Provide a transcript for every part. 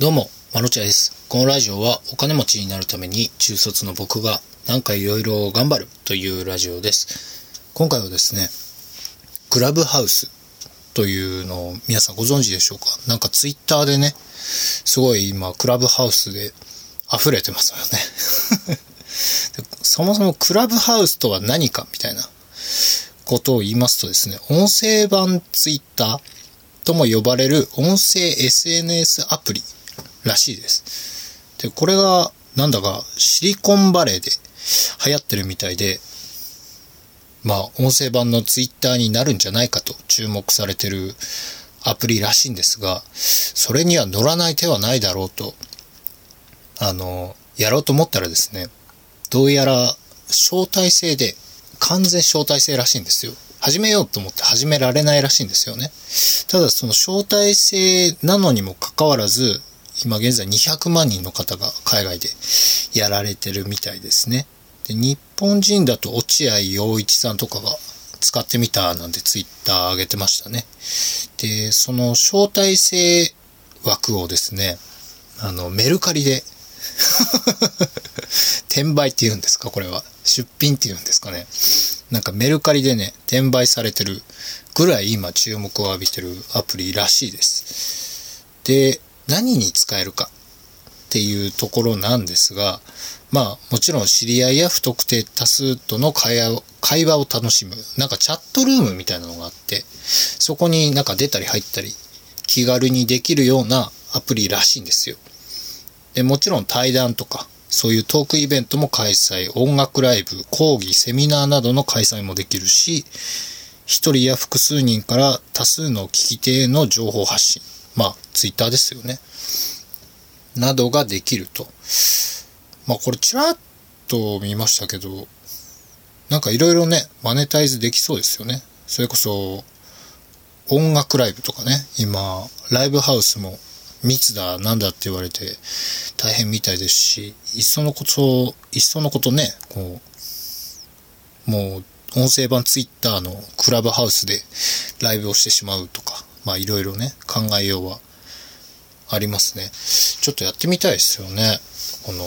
どうも、まろちゃです。このラジオはお金持ちになるために中卒の僕がなんかいろいろ頑張るというラジオです。今回はですね、クラブハウスというのを皆さんご存知でしょうか？なんかツイッターでね、すごい今クラブハウスで溢れてますよね。そもそもクラブハウスとは何かみたいなことを言いますとですね、音声版ツイッターとも呼ばれる音声 SNS アプリらしいです。で、これがなんだかシリコンバレーで流行ってるみたいで、まあ音声版のツイッターになるんじゃないかと注目されてるアプリらしいんですが、それには乗らない手はないだろうと、あの、やろうと思ったらですね、どうやら招待制で、完全招待制らしいんですよ。始めようと思って始められないらしいんですよね。ただその招待制なのにもかかわらず、今現在200万人の方が海外でやられてるみたいですね。で日本人だと落合陽一さんとかが使ってみたなんてツイッター上げてましたね。で、その招待制枠をですね、あの、メルカリで 転売って言うんですかこれは。出品って言うんですかね。なんかメルカリでね、転売されてるぐらい今注目を浴びてるアプリらしいです。で、何に使えるかっていうところなんですが、まあもちろん知り合いや不特定多数との会話を会話を楽しむ、なんかチャットルームみたいなのがあって、そこになんか出たり入ったり気軽にできるようなアプリらしいんですよ。でもちろん対談とか、そういうトークイベントも開催、音楽ライブ、講義、セミナーなどの開催もできるし、一人や複数人から多数の聞き手への情報発信。まあ、ツイッターですよね。などができると。まあ、これちらっと見ましたけど、なんかいろいろね、マネタイズできそうですよね。それこそ、音楽ライブとかね、今、ライブハウスも密だなんだって言われて大変みたいですし、いっそのこと、いっそのことね、こう、もう音声版ツイッターのクラブハウスでライブをしてしまうとか、まあいろいろね、考えようはありますね。ちょっとやってみたいですよね。この、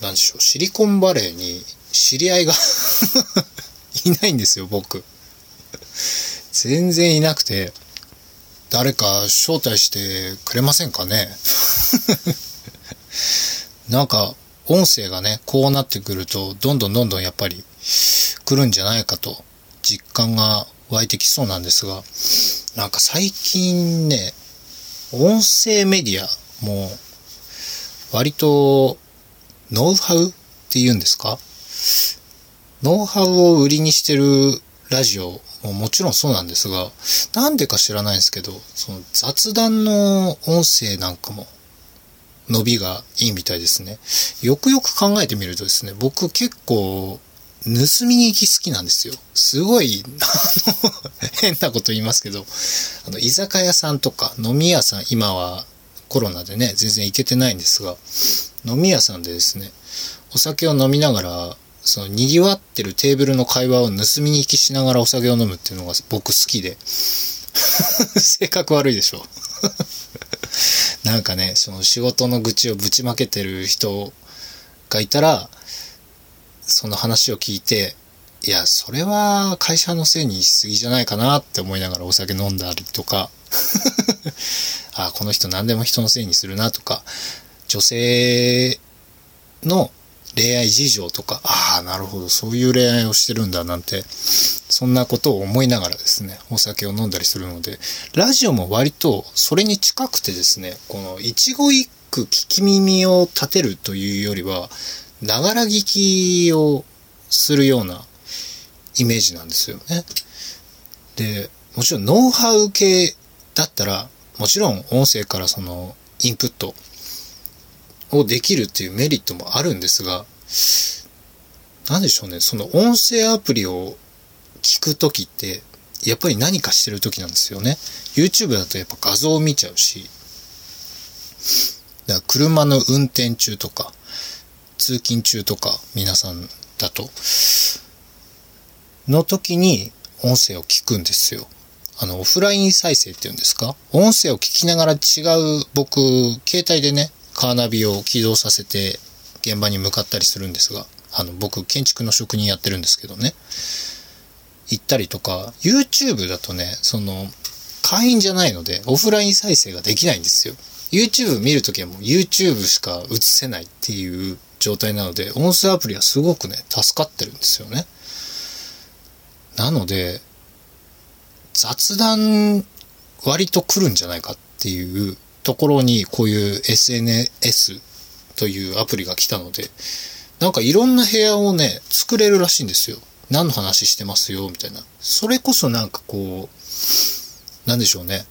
なんでしょう、シリコンバレーに知り合いが いないんですよ、僕。全然いなくて、誰か招待してくれませんかね なんか、音声がね、こうなってくると、どんどんどんどんやっぱり来るんじゃないかと実感が湧いてきそうなんですが、なんか最近ね、音声メディアも割とノウハウって言うんですか？ノウハウを売りにしてるラジオももちろんそうなんですが、なんでか知らないんですけど、その雑談の音声なんかも伸びがいいみたいですね。よくよく考えてみるとですね、僕結構盗みに行き好きなんですよ。すごい、あの、変なこと言いますけど、あの、居酒屋さんとか飲み屋さん、今はコロナでね、全然行けてないんですが、飲み屋さんでですね、お酒を飲みながら、その賑わってるテーブルの会話を盗みに行きしながらお酒を飲むっていうのが僕好きで、性格悪いでしょ。なんかね、その仕事の愚痴をぶちまけてる人がいたら、その話を聞いて、いや、それは会社のせいにしすぎじゃないかなって思いながらお酒飲んだりとか、あ、この人何でも人のせいにするなとか、女性の恋愛事情とか、ああ、なるほど、そういう恋愛をしてるんだなんて、そんなことを思いながらですね、お酒を飲んだりするので、ラジオも割とそれに近くてですね、この一語一句聞き耳を立てるというよりは、ながら聞きをするようなイメージなんですよね。で、もちろんノウハウ系だったら、もちろん音声からそのインプットをできるっていうメリットもあるんですが、なんでしょうね、その音声アプリを聞くときって、やっぱり何かしてるときなんですよね。YouTube だとやっぱ画像を見ちゃうし、だから車の運転中とか、通勤中とか、皆さんだと、の時に音声を聞くんですよ。あの、オフライン再生っていうんですか？音声を聞きながら違う、僕、携帯でね、カーナビを起動させて、現場に向かったりするんですが、あの、僕、建築の職人やってるんですけどね。行ったりとか、YouTube だとね、その、会員じゃないので、オフライン再生ができないんですよ。YouTube 見るときはもう YouTube しか映せないっていう状態なので、音声アプリはすごくね、助かってるんですよね。なので、雑談割と来るんじゃないかっていうところにこういう SNS というアプリが来たので、なんかいろんな部屋をね、作れるらしいんですよ。何の話してますよ、みたいな。それこそなんかこう、なんでしょうね。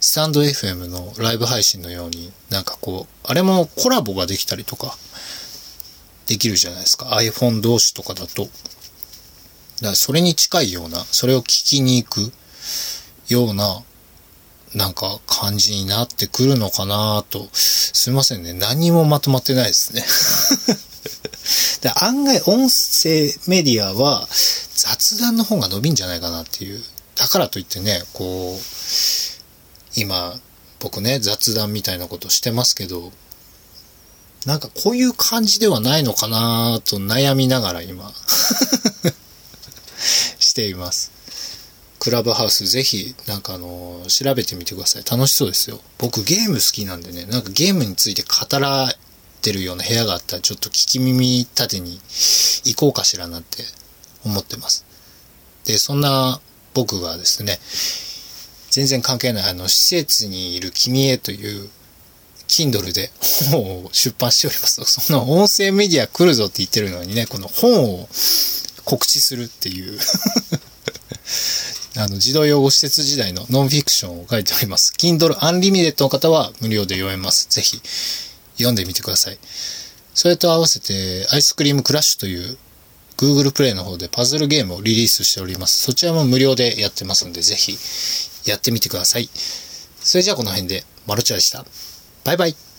スタンド FM のライブ配信のように、なんかこう、あれもコラボができたりとか、できるじゃないですか。iPhone 同士とかだと。だからそれに近いような、それを聞きに行くような、なんか感じになってくるのかなと。すいませんね。何もまとまってないですね。で案外音声メディアは雑談の方が伸びんじゃないかなっていう。だからといってね、こう、今、僕ね、雑談みたいなことしてますけど、なんかこういう感じではないのかなと悩みながら今しています。クラブハウスぜひ、なんかあの、調べてみてください。楽しそうですよ。僕ゲーム好きなんでね、なんかゲームについて語られてるような部屋があったら、ちょっと聞き耳立てに行こうかしらなって思ってます。で、そんな僕がですね、全然関係ないあの、施設にいる君へという、Kindle で本を出版しております。その音声メディア来るぞって言ってるのにね、この本を告知するっていう あの、児童養護施設時代のノンフィクションを書いております。Kindle Unlimited の方は無料で読めます。ぜひ読んでみてください。それと合わせて、アイスクリームクラッシュという Google Play の方でパズルゲームをリリースしております。そちらも無料でやってますので、ぜひやってみてください。それじゃあこの辺で、マルチャでした。バイバイ。